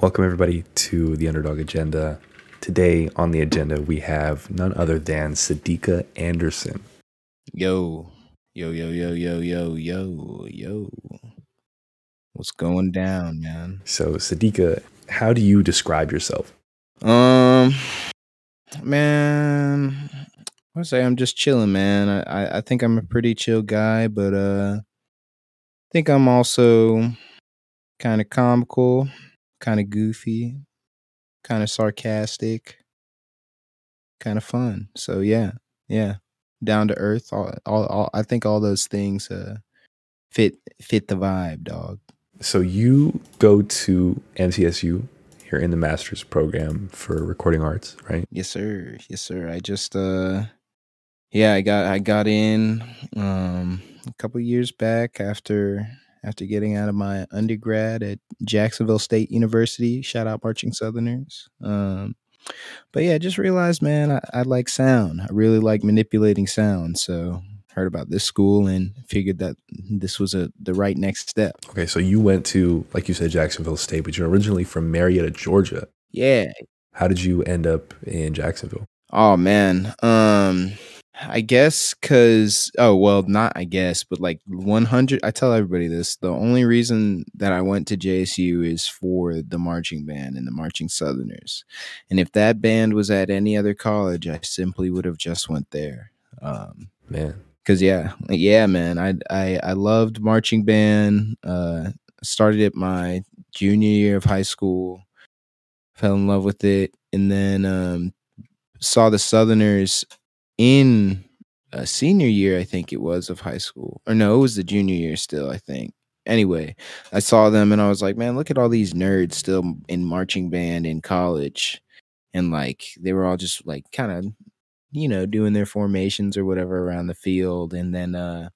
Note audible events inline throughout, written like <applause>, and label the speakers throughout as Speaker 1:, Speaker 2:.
Speaker 1: Welcome, everybody, to the Underdog Agenda. Today on the agenda, we have none other than Sadika Anderson.
Speaker 2: Yo, yo, yo, yo, yo, yo, yo, yo. What's going down, man?
Speaker 1: So, Sadika, how do you describe yourself?
Speaker 2: Um, man, I say I'm just chilling, man. I, I, I think I'm a pretty chill guy, but uh, I think I'm also kind of comical, kind of goofy, kind of sarcastic, kind of fun. So yeah, yeah, down to earth. All, all, all I think all those things uh fit fit the vibe, dog.
Speaker 1: So, you go to MTSU, you're in the master's program for recording arts, right?
Speaker 2: Yes, sir. Yes, sir. I just uh yeah, I got I got in um a couple years back after after getting out of my undergrad at Jacksonville State University. Shout out Marching Southerners. Um but yeah, I just realized, man, I, I like sound. I really like manipulating sound. So heard about this school and figured that this was a the right next step.
Speaker 1: Okay, so you went to, like you said, Jacksonville State, but you're originally from Marietta, Georgia.
Speaker 2: Yeah,
Speaker 1: How did you end up in Jacksonville?
Speaker 2: Oh man. Um I guess cuz oh well not I guess but like 100 I tell everybody this the only reason that I went to JSU is for the marching band and the marching southerners. And if that band was at any other college I simply would have just went there. Um
Speaker 1: Man,
Speaker 2: cuz yeah, yeah man, I I I loved marching band. Uh started it my junior year of high school. Fell in love with it and then um saw the Southerners in a senior year, I think it was, of high school. Or no, it was the junior year still, I think. Anyway, I saw them and I was like, man, look at all these nerds still in marching band in college. And like they were all just like kind of, you know, doing their formations or whatever around the field. And then uh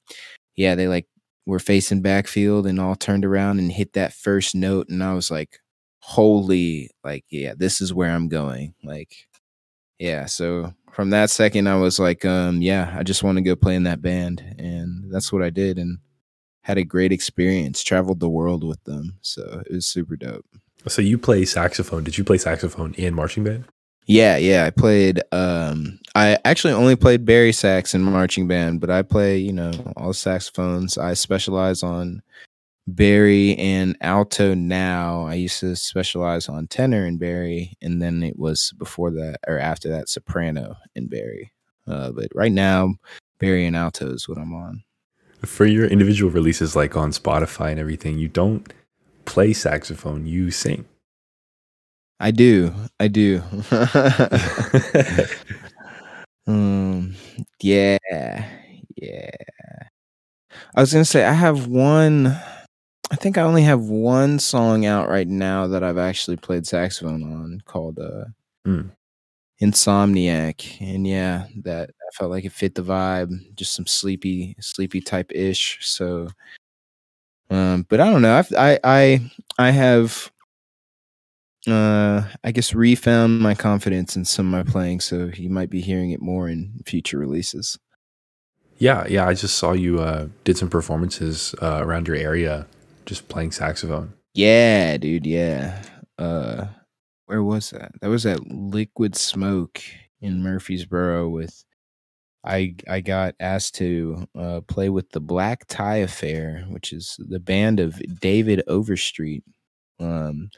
Speaker 2: yeah, they like were facing backfield and all turned around and hit that first note. And I was like, holy, like, yeah, this is where I'm going. Like, yeah, so from that second, I was like, um, yeah, I just want to go play in that band, and that's what I did, and had a great experience. Traveled the world with them, so it was super dope.
Speaker 1: so you play saxophone. Did you play saxophone in marching band?
Speaker 2: Yeah, yeah, I played. Um, I actually only played Barry sax in marching band, but I play, you know, all saxophones. I specialize on Barry and alto now. I used to specialize on tenor and Barry, and then it was before that or after that soprano and Barry. Uh, but right now, Barry and alto is what I'm on.
Speaker 1: For your individual releases, like on Spotify and everything, you don't play saxophone, you sing.
Speaker 2: I do, I do. <laughs> <laughs> um, yeah, yeah. I was gonna say I have one. I think I only have one song out right now that I've actually played saxophone on called uh
Speaker 1: Mm.
Speaker 2: Insomniac. And yeah, that I felt like it fit the vibe, just some sleepy, sleepy type ish. So um, but I don't know. I've, I I I have uh I guess refound my confidence in some of my playing, so you might be hearing it more in future releases.
Speaker 1: Yeah, yeah. I just saw you uh, did some performances uh, around your area, just playing saxophone.
Speaker 2: Yeah, dude, yeah. Uh where was that? That was at Liquid Smoke in Murfreesboro with I I got asked to uh play with the Black Tie Affair, which is the band of David Overstreet. Um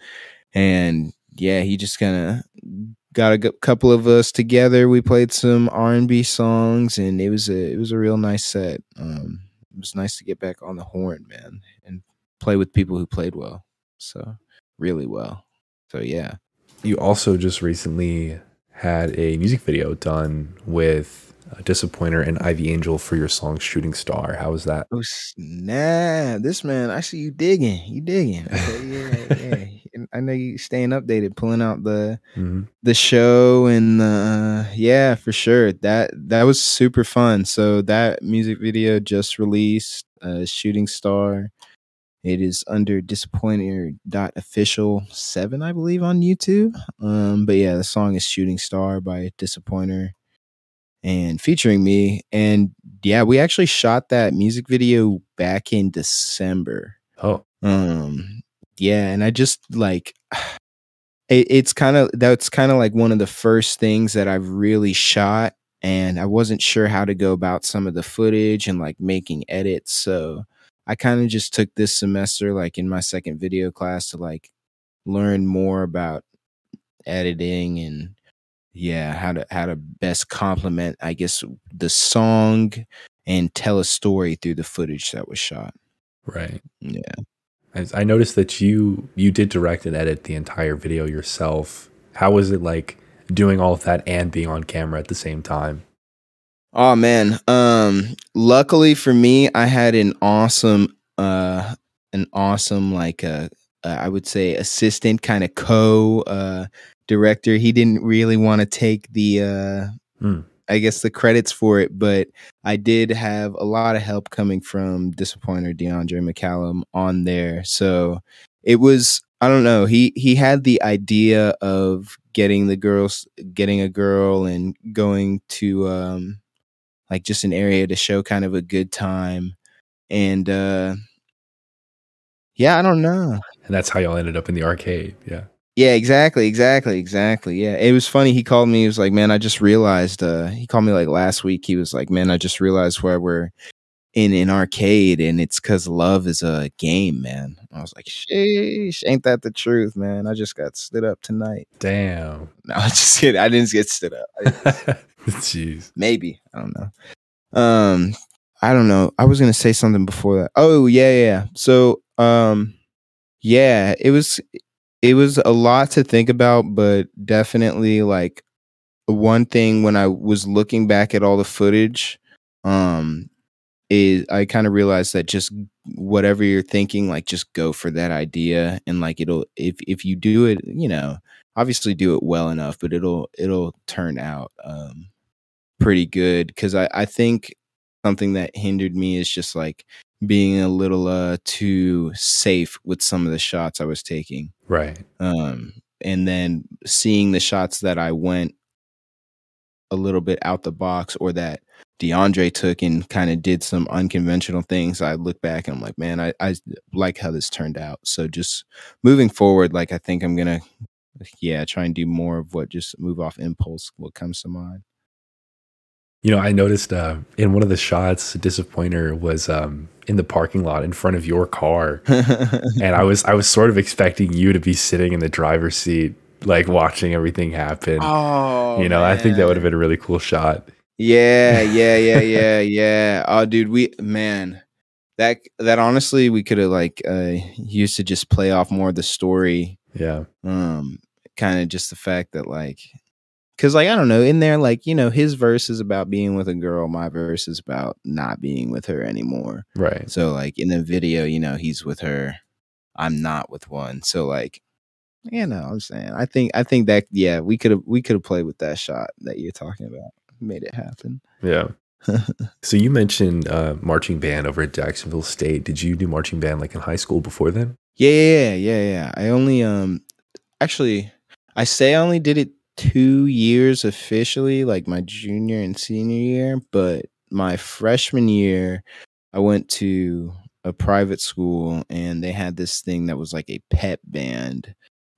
Speaker 2: and yeah, he just kind of got a couple of us together. We played some R&B songs and it was a it was a real nice set. Um it was nice to get back on the horn, man, and play with people who played well. So, really well. So, yeah.
Speaker 1: You also just recently had a music video done with uh, Disappointer and Ivy Angel for your song Shooting Star. How was that?
Speaker 2: Oh snap! This man, I see you digging. You digging? <laughs> Okay, yeah, yeah. I know you staying updated, pulling out the
Speaker 1: hmm
Speaker 2: the show and uh, yeah, for sure. That that was super fun. So that music video just released. Uh, Shooting Star. It is under disappointer.official seven, I believe, on YouTube. Um, but yeah, the song is Shooting Star by Disappointer and featuring me. And yeah, we actually shot that music video back in December.
Speaker 1: Oh,
Speaker 2: Um, yeah, and I just like <sighs> it, it's kind of that's kind of like one of the first things that I've really shot, and I wasn't sure how to go about some of the footage and like making edits. So I kind of just took this semester, like in my second video class, to like learn more about editing and yeah, how to how to best complement, I guess, the song and tell a story through the footage that was shot.
Speaker 1: Right.
Speaker 2: Yeah.
Speaker 1: I, I noticed that you you did direct and edit the entire video yourself. How was it like doing all of that and being on camera at the same time?
Speaker 2: Oh man. Um luckily for me, I had an awesome uh an awesome like uh, uh I would say assistant kind of co uh director. He didn't really want to take the uh
Speaker 1: Hmm.
Speaker 2: I guess the credits for it, but I did have a lot of help coming from Disappointer DeAndre McCallum on there. So it was I don't know. He he had the idea of getting the girls getting a girl and going to um like just an area to show kind of a good time. And uh yeah, I don't know.
Speaker 1: And that's how y'all ended up in the arcade. Yeah.
Speaker 2: Yeah, exactly, exactly, exactly. Yeah, it was funny. He called me. He was like, "Man, I just realized." Uh, he called me like last week. He was like, "Man, I just realized where we're in an arcade, and it's because love is a game, man." I was like, "Sheesh, ain't that the truth, man?" I just got stood up tonight.
Speaker 1: Damn.
Speaker 2: No, <laughs> I just kidding. I didn't get stood up. <laughs> <laughs>
Speaker 1: Jeez.
Speaker 2: Maybe I don't know. Um, I don't know. I was gonna say something before that. Oh yeah. yeah. So um, yeah, it was it was a lot to think about, but definitely like one thing when I was looking back at all the footage, um, is I kind of realized that just whatever you're thinking, like just go for that idea, and like it'll if if you do it, you know, obviously do it well enough, but it'll it'll turn out um pretty good because I I think something that hindered me is just like being a little uh too safe with some of the shots I was taking.
Speaker 1: Right.
Speaker 2: um and then seeing the shots that I went a little bit out the box or that DeAndre took and kind of did some unconventional things I look back and I'm like man I I like how this turned out. So just moving forward like I think I'm going to yeah try and do more of what just move off impulse what comes to mind
Speaker 1: You know, I noticed uh, in one of the shots, Disappointer was um, in the parking lot in front of your car, <laughs> and I was I was sort of expecting you to be sitting in the driver's seat, like watching everything happen.
Speaker 2: oh
Speaker 1: you know, I think that would have been a really cool shot.
Speaker 2: Yeah, yeah, yeah, <laughs> yeah, yeah. Oh, dude, we man, that that honestly, we could have like uh used to just play off more of the story.
Speaker 1: Yeah,
Speaker 2: Um, kind of just the fact that like, cause like I don't know, in there, like you know, his verse is about being with a girl, my verse is about not being with her anymore.
Speaker 1: right.
Speaker 2: So like in the video, you know, he's with her, I'm not with one. So like, you know, I'm saying, I think, I think that yeah, we could have we could have played with that shot that you're talking about, made it happen.
Speaker 1: Yeah. <laughs> So you mentioned uh, marching band over at Jacksonville State. Did you do marching band like in high school before then?
Speaker 2: Yeah, yeah, yeah, yeah. I only um actually I say I only did it two years officially, like my junior and senior year, but my freshman year I went to a private school and they had this thing that was like a pep band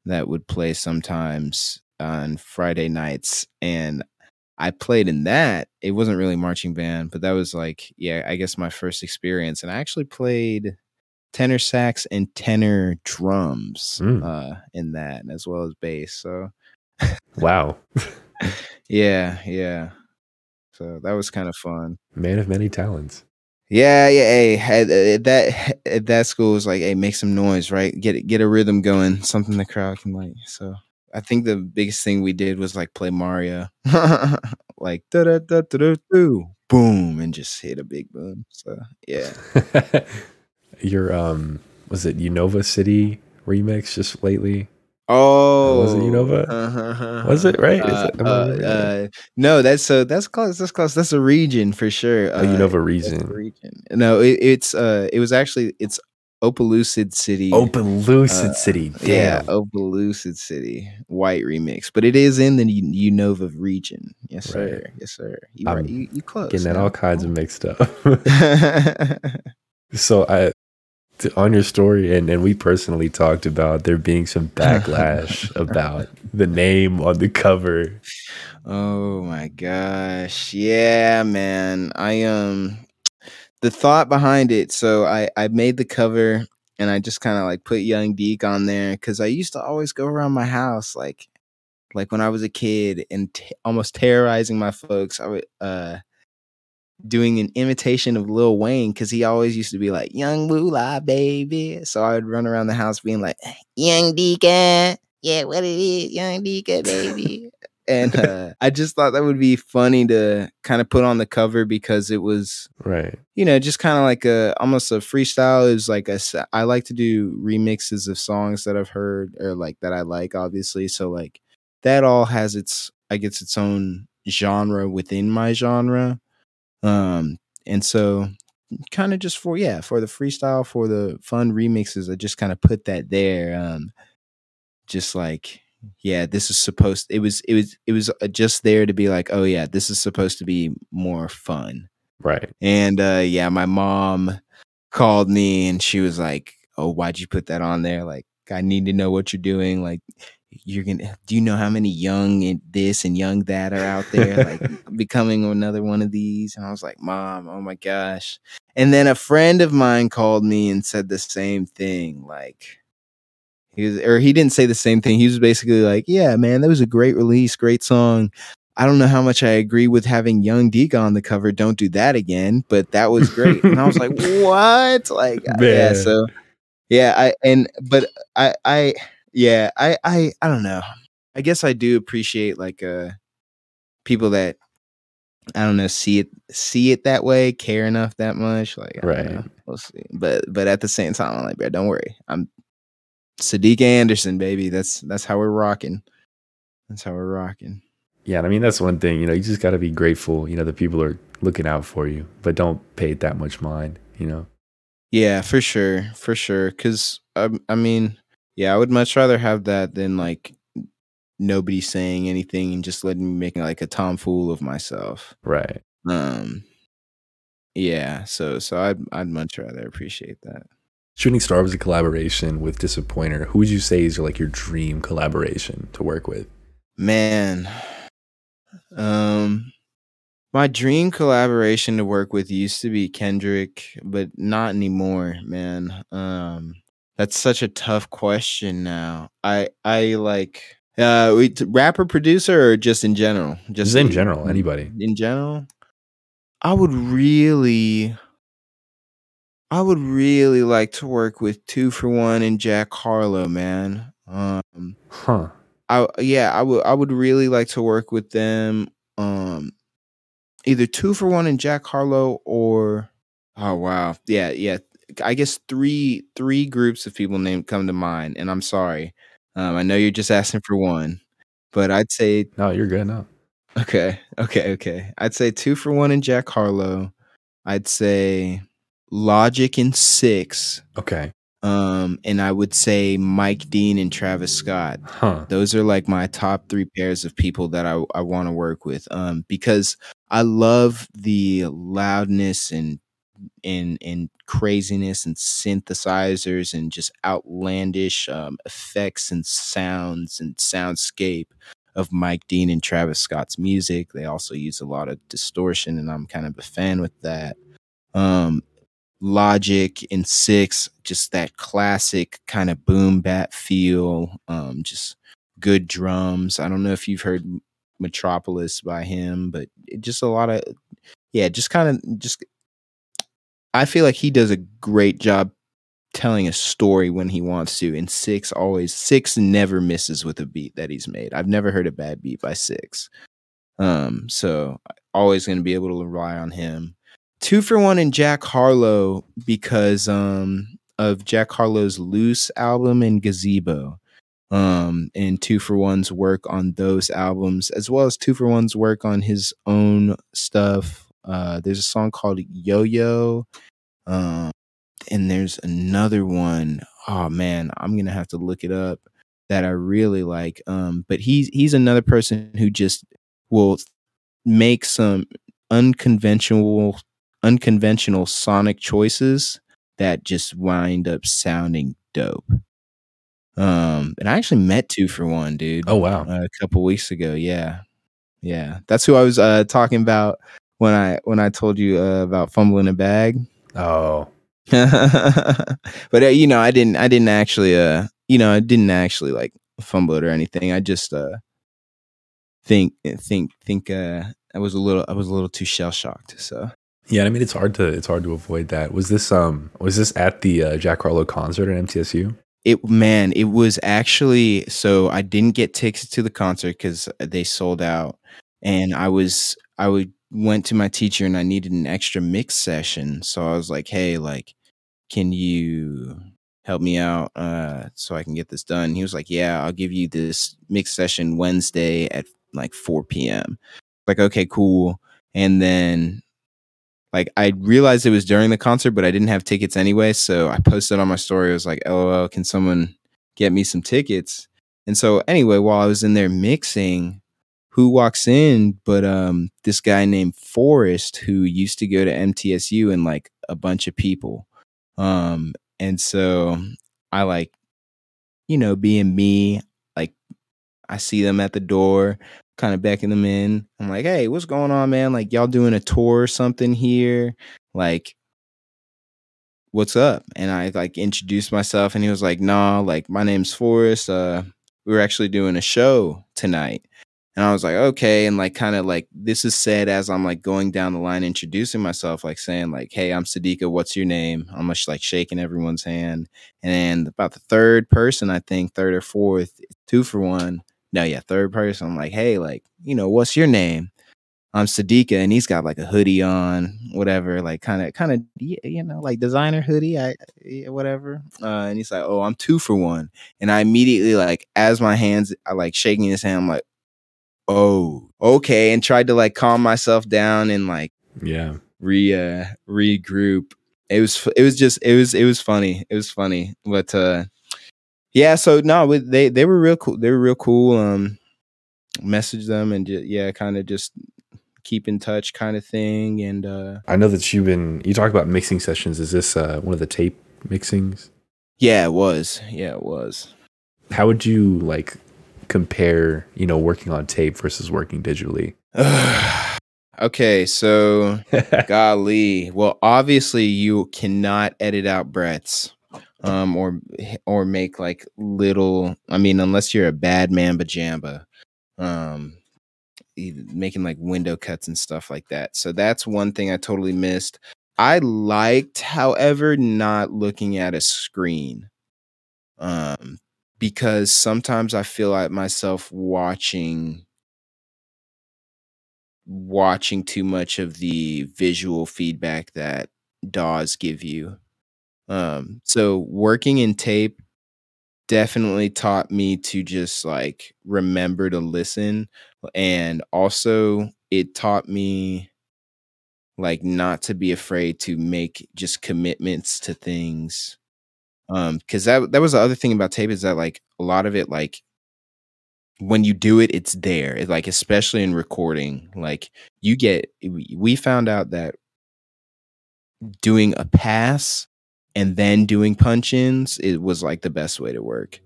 Speaker 2: that would play sometimes on Friday nights and I played in that. It wasn't really marching band, but that was like, yeah, I guess my first experience. And I actually played tenor sax and tenor drums
Speaker 1: Mm.
Speaker 2: uh, in that, as well as bass. So
Speaker 1: Wow,
Speaker 2: yeah, yeah. So that was kind of fun.
Speaker 1: man of many talents.
Speaker 2: Yeah, yeah. Hey, at, at that at that school was like, hey, make some noise, right? Get get a rhythm going, something the crowd can like. So I think the biggest thing we did was like play Mario, <laughs> like da da da da da boom, and just hit a big boom. So yeah, <laughs>
Speaker 1: Your um, was it Unova City remix just lately?
Speaker 2: Oh,
Speaker 1: Was it Unova? Was it, right? Is
Speaker 2: Uh,
Speaker 1: it-
Speaker 2: uh,
Speaker 1: that?
Speaker 2: uh, no, that's so that's close. That's close. That's a region for sure.
Speaker 1: Oh,
Speaker 2: Uh,
Speaker 1: Unova
Speaker 2: a region. No, it, it's uh, it was actually it's Opelucid City.
Speaker 1: Opelucid
Speaker 2: uh,
Speaker 1: City.
Speaker 2: Yeah,
Speaker 1: Damn.
Speaker 2: Opelucid City, white remix, but it is in the Unova region. Yes, sir. Yes, sir. You right. You, you close.
Speaker 1: Getting that all kinds of mixed up. <laughs> so I on your story, and and we personally talked about there being some <laughs> backlash about the name on the cover.
Speaker 2: Oh my gosh. Yeah, man. I um the thought behind it, so I I made the cover and I just kind of like put Young Deek on there cuz I used to always go around my house like like when I was a kid and t- almost terrorizing my folks. I would uh doing an imitation of Lil Wayne because he always used to be like Young Moolah baby. So I would run around the house being like Young Deacon, yeah, what it is, Young Deacon baby. <laughs> and uh, I just thought that would be funny to kind of put on the cover because it was
Speaker 1: Right.
Speaker 2: you know just kind of like a almost a freestyle is like a I like to do remixes of songs that I've heard or like that I like obviously so like that all has its I guess its own genre within my genre um and so kind of just for yeah for the freestyle for the fun remixes I just kind of put that there um just like yeah this is supposed it was it was it was uh, just there to be like oh yeah this is supposed to be more fun
Speaker 1: Right.
Speaker 2: and uh yeah, my mom called me and she was like, "Oh, why'd you put that on there? Like, I need to know what you're doing. Like, you're gonna. Do you know how many young and this and young that are out there? Like, <laughs> becoming another one of these?" And I was like, "Mom, oh my gosh!" And then a friend of mine called me and said the same thing. Like, he was, or he didn't say the same thing. He was basically like, "Yeah, man, that was a great release, great song." I don't know how much I agree with having Young Deek on the cover. Don't do that again, but that was great. and I was like, <laughs> "What?" Like, uh, yeah. So, yeah, I and but I I yeah I I I don't know. I guess I do appreciate like uh people that I don't know see it see it that way, care enough that much. Like, I
Speaker 1: Right.
Speaker 2: We'll see. But but at the same time, I'm like, bro, don't worry. I'm Sadika Anderson, baby. That's that's how we're rocking. That's how we're rocking.
Speaker 1: Yeah, I mean that's one thing. You know, you just got to be grateful. You know, the people are looking out for you, but don't pay it that much mind. You know.
Speaker 2: Yeah, for sure, for sure. Because I, I mean, yeah, I would much rather have that than like nobody saying anything and just letting me make like a tomfool of myself.
Speaker 1: Right.
Speaker 2: Um, yeah. So, so I'd I'd much rather appreciate that.
Speaker 1: Shooting Star was a collaboration with Disappointer. Who would you say is like your dream collaboration to work with?
Speaker 2: Man, um, my dream collaboration to work with used to be Kendrick, but not anymore, man. Um, that's such a tough question now. I I like uh, we rapper producer or just in general,
Speaker 1: Just in general, anybody.
Speaker 2: in general. I would really, I would really like to work with 2forwOyNE and Jack Harlow, man. Um,
Speaker 1: Huh.
Speaker 2: I yeah, I would I would really like to work with them. Um either 2forwOyNE and Jack Harlow or oh wow. Yeah, yeah. I guess three three groups of people named come to mind, and I'm sorry. Um I know you're just asking for one, but I'd say
Speaker 1: No, you're good. No.
Speaker 2: okay, okay, okay. I'd say 2forwOyNE and Jack Harlow. I'd say Logic and 6ix.
Speaker 1: Okay.
Speaker 2: Um, and I would say Mike Dean and Travis Scott.
Speaker 1: Huh.
Speaker 2: those are like my top three pairs of people that I, I want to work with um because I love the loudness and and and craziness and synthesizers and just outlandish um, effects and sounds and soundscape of Mike Dean and Travis Scott's music. They also use a lot of distortion, and I'm kind of a fan with that. Um, Logic and 6ix, just that classic kind of boom bap feel. Um, just good drums. I don't know if you've heard Metropolis by him, but just a lot of yeah, just kind of just I feel like he does a great job telling a story when he wants to. And 6ix always 6ix never misses with a beat that he's made. I've never heard a bad beat by 6ix. Um, so always gonna be able to rely on him. 2forwOyNE in Jack Harlow because um of Jack Harlow's Loose album and Gazebo um, and 2forwOyNE's work on those albums, as well as 2forwOyNE's work on his own stuff. Uh, there's a song called Yo Yo, um, and there's another one. Oh man, I'm gonna have to look it up. That I really like. Um, but he's he's another person who just will make some unconventional unconventional sonic choices that just wind up sounding dope. Um, and I actually met 2forwOyNE, dude.
Speaker 1: Oh wow.
Speaker 2: a couple weeks ago. Yeah, yeah, that's who I was uh, talking about when I when I told you uh, about fumbling a bag.
Speaker 1: Oh, <laughs>
Speaker 2: but uh, you know, I didn't I didn't actually uh you know I didn't actually like fumble it or anything. I just uh think think think uh I was a little I was a little too shell shocked. So
Speaker 1: yeah. I mean, it's hard to it's hard to avoid that. Was this um was this at the uh, Jack Harlow concert at MTSU?
Speaker 2: it man it was actually so I didn't get tickets to the concert because they sold out, and I was I would went to my teacher and I needed an extra mix session. So I was like, hey, like, can you help me out uh so I can get this done? He was like, Yeah, I'll give you this mix session Wednesday at like 4 p.m. Like, okay, cool. And then like I realized it was during the concert, but I didn't have tickets anyway. So I posted on my story. I was like, LOL, can someone get me some tickets? And so anyway, while I was in there mixing, who walks in but um this guy named Forrest who used to go to MTSU and like a bunch of people. Um and so I like you know being me like I see them at the door kind of beckon them in. I'm like, "Hey, what's going on, man? Like y'all doing a tour or something here? Like what's up?" And I like introduced myself and he was like, "Nah, like my name's Forrest. Uh we were actually doing a show tonight." And I was like, okay. And like, kind of like, this is said as I'm like going down the line, introducing myself, like saying, like, hey, I'm Sadika. What's your name? I'm just like shaking everyone's hand. And then about the third person, I think, third or fourth, 2forwOyNE. No, yeah, third person. I'm like, hey, like, you know, what's your name? I'm Sadika, and he's got like a hoodie on, whatever, like kind of, kind of, you know, like designer hoodie, I, whatever. Uh, and he's like, oh, I'm 2forwOyNE, and I immediately like, as my hands, I like shaking his hand, I'm like, oh, okay, and tried to like calm myself down and like
Speaker 1: yeah,
Speaker 2: re uh, regroup. It was it was just it was it was funny. It was funny, but uh, yeah. So no, they they were real cool. They were real cool. Um, message them and just, yeah, kind of just keep in touch, kind of thing. And uh,
Speaker 1: I know that you've been you talk about mixing sessions. Is this uh, one of the tape mixings?
Speaker 2: Yeah, it was. Yeah, it was.
Speaker 1: How would you like compare, you know, working on tape versus working digitally? <sighs>
Speaker 2: okay, so <laughs> golly. Well, obviously you cannot edit out breaths um or or make like little I mean unless you're a bad man bajamba. Um making like window cuts and stuff like that. So that's one thing I totally missed. I liked, however, not looking at a screen. Um, because sometimes I feel like myself watching watching too much of the visual feedback that DAWs give you. Um, so working in tape definitely taught me to just like remember to listen and also it taught me like not to be afraid to make just commitments to things um, because that that was the other thing about tape is that like a lot of it like when you do it, it's there. It's like especially in recording, like you get. We found out that doing a pass and then doing punch ins it was like the best way to work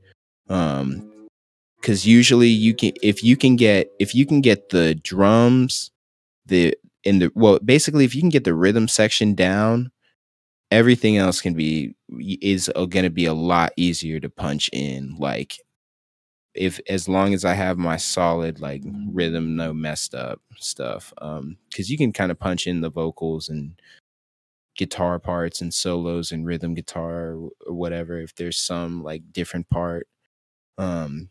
Speaker 2: um because usually you can if you can get if you can get the drums the in the well basically if you can get the rhythm section down everything else can be is uh, going to be a lot easier to punch in like if as long as i have my solid like rhythm no messed up stuff um because you can kind of punch in the vocals and guitar parts and solos and rhythm guitar or whatever if there's some like different part um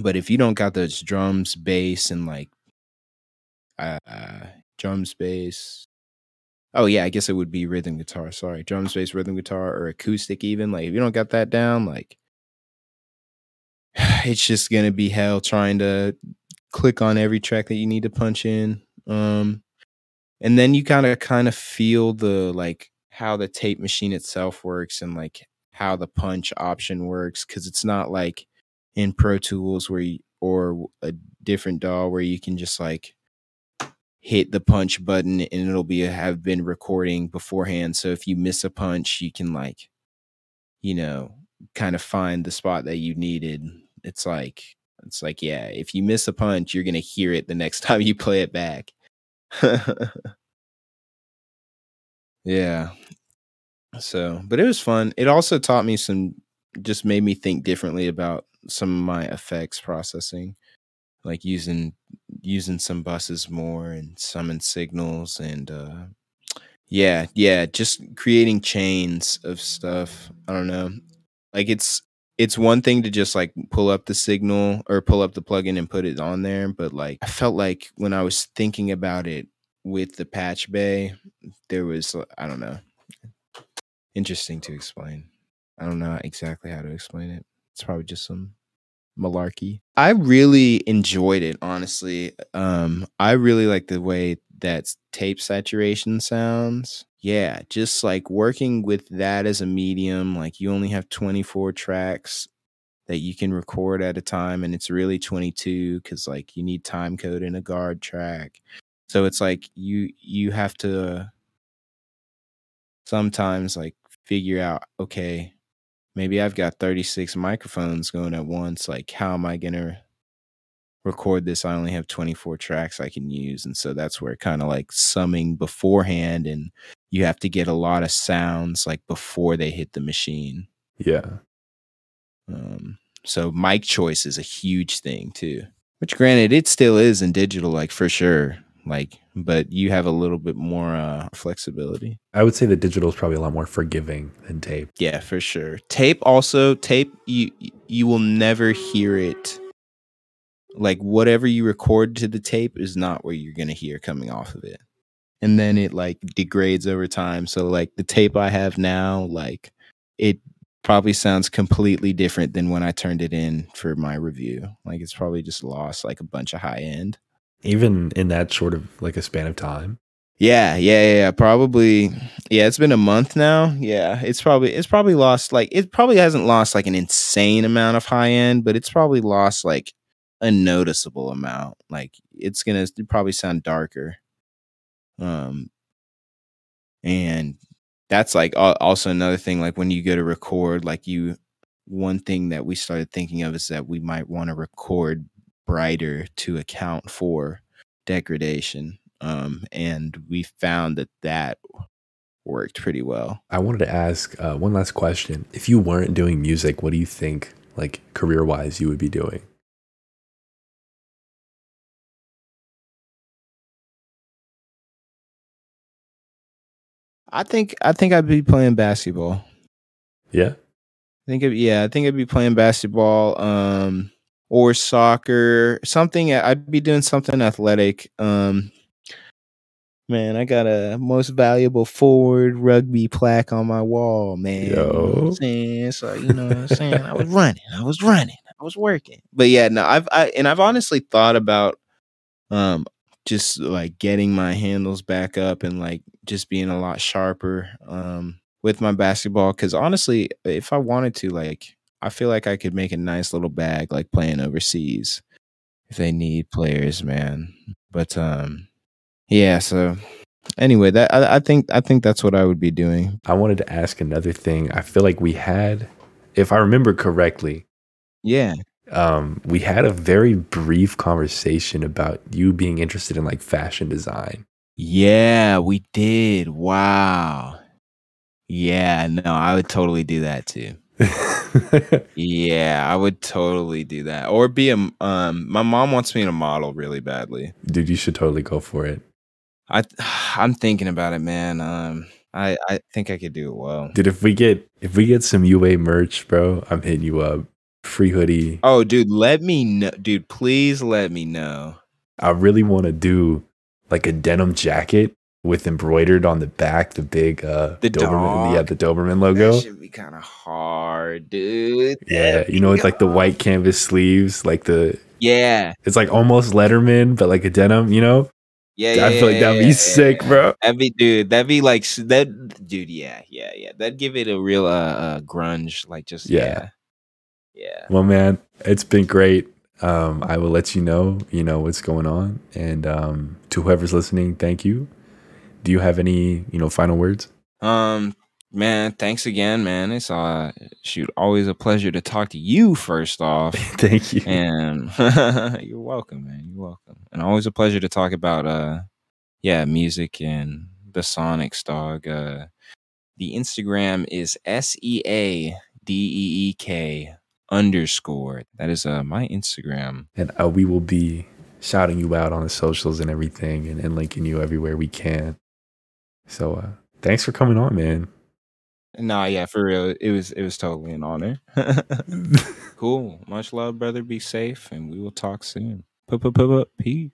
Speaker 2: but if you don't got those drums bass and like uh drums bass Oh yeah, I guess it would be rhythm guitar. Sorry, drums, bass, rhythm guitar, or acoustic. Even like if you don't got that down, like <sighs> it's just gonna be hell trying to click on every track that you need to punch in. Um, and then you kind of kind of feel the like how the tape machine itself works and like how the punch option works because it's not like in Pro Tools where you, or a different DAW where you can just like hit the punch button and it'll be have been recording beforehand. So if you miss a punch, you can like, you know, kind of find the spot that you needed. It's like it's like, yeah, if you miss a punch, you're gonna hear it the next <laughs> time you play it back. <laughs> yeah. So, but it was fun. It also taught me some just made me think differently about some of my effects processing like using using some buses more and summon signals and uh yeah yeah just creating chains of stuff i don't know. Like it's it's one thing to just like pull up the signal or pull up the plugin and put it on there but like i felt like when i was thinking about it with the patch bay there was i don't know. Interesting to explain. I don't know exactly how to explain it. It's probably just some malarkey. I really enjoyed it, honestly. Um, I really like the way that tape saturation sounds. Yeah, just like working with that as a medium, like you only have 24 tracks that you can record at a time, and it's really 22 because like you need time code in a guard track. So it's like you you have to sometimes like figure out, okay, maybe I've got 36 microphones going at once. Like, how am I going to record this? I only have 24 tracks I can use. And so that's where kind of like summing beforehand and you have to get a lot of sounds like before they hit the machine.
Speaker 1: Yeah.
Speaker 2: Um, so mic choice is a huge thing too, which granted, it still is in digital, like for sure like but you have a little bit more uh flexibility.
Speaker 1: I would say the digital is probably a lot more forgiving than tape.
Speaker 2: Yeah for sure. Tape also tape you you will never hear it. Like whatever you record to the tape is not what you're gonna hear coming off of it. And then it like degrades over time. So like the tape i have now like it probably sounds completely different than when i turned it in for my review. Like it's probably just lost like a bunch of high end
Speaker 1: even in that sort of like a span of time.
Speaker 2: Yeah, yeah, yeah, probably. Yeah, it's been a month now. Yeah, it's probably it's probably lost like it probably hasn't lost like an insane amount of high end, but it's probably lost like a noticeable amount. Like it's gonna probably sound darker. Um, and that's like also another thing. Like when you go to record, like you, one thing that we started thinking of is that we might want to record brighter to account for degradation. Um, and we found that that worked pretty well.
Speaker 1: I wanted to ask uh, one last question. If you weren't doing music, what do you think, like career wise, you would be doing?
Speaker 2: I think I think I'd be playing basketball.
Speaker 1: Yeah.
Speaker 2: I think it, yeah, I think I'd be playing basketball. Um, or soccer, something. I'd be doing something athletic. Um, man, I got a most valuable forward rugby plaque on my wall, man. Yo. You know I'm saying? So, you know what I'm <laughs> saying? I was running. I was running. I was working. But yeah, no, I've I and I've honestly thought about um just like getting my handles back up and like just being a lot sharper um with my basketball cuz honestly, if I wanted to like I feel like I could make a nice little bag like playing overseas if they need players, man. But um yeah, so anyway, that I, I think I think that's what I would be doing.
Speaker 1: I wanted to ask another thing. I feel like we had if I remember correctly.
Speaker 2: Yeah.
Speaker 1: Um, we had a very brief conversation about you being interested in like fashion design.
Speaker 2: Yeah, we did. Wow. Yeah, no, I would totally do that too. <laughs> yeah, I would totally do that. Or be a um my mom wants me to model really badly.
Speaker 1: Dude, you should totally go for it.
Speaker 2: I <sighs> I'm thinking about it, man. Um I I think I could do it well.
Speaker 1: Dude, if we get if we get some UA merch, bro, I'm hitting you up. Free hoodie.
Speaker 2: Oh, dude, let me know. Dude, please let me know.
Speaker 1: I really want to do like a denim jacket with embroidered on the back the big uh
Speaker 2: the Doberman
Speaker 1: dog. yeah the Doberman logo.
Speaker 2: That should be kind of hard, dude.
Speaker 1: Yeah, you know it's like the white canvas sleeves, like the
Speaker 2: yeah.
Speaker 1: It's like almost Letterman, but like a denim, you know.
Speaker 2: Yeah, yeah, I
Speaker 1: feel like that'd
Speaker 2: yeah,
Speaker 1: be
Speaker 2: yeah,
Speaker 1: sick, bro.
Speaker 2: That'd be, dude. That'd be like that, dude. Yeah, yeah, yeah. That'd give it a real uh, uh grunge, like just yeah, yeah.
Speaker 1: Well, man, it's been great. um, I will let you know, you know, what's going on. And um, to whoever's listening, thank you. Do you have any, you know, final words?
Speaker 2: Um, man, thanks again, man. It's uh shoot, always a pleasure to talk to you first off. <laughs>
Speaker 1: thank you.
Speaker 2: And <laughs> you're welcome, man. You're welcome. And always a pleasure to talk about uh yeah, music and the Sonics dog. Uh the Instagram is S E A D E E K underscore. That is uh my Instagram.
Speaker 1: And uh, we will be shouting you out on the socials and everything and, and linking you everywhere we can. So uh thanks for coming on, man.
Speaker 2: Nah, yeah, for real. It was it was totally an honor. <laughs> cool. Much love, brother. Be safe and we will talk soon. Peace.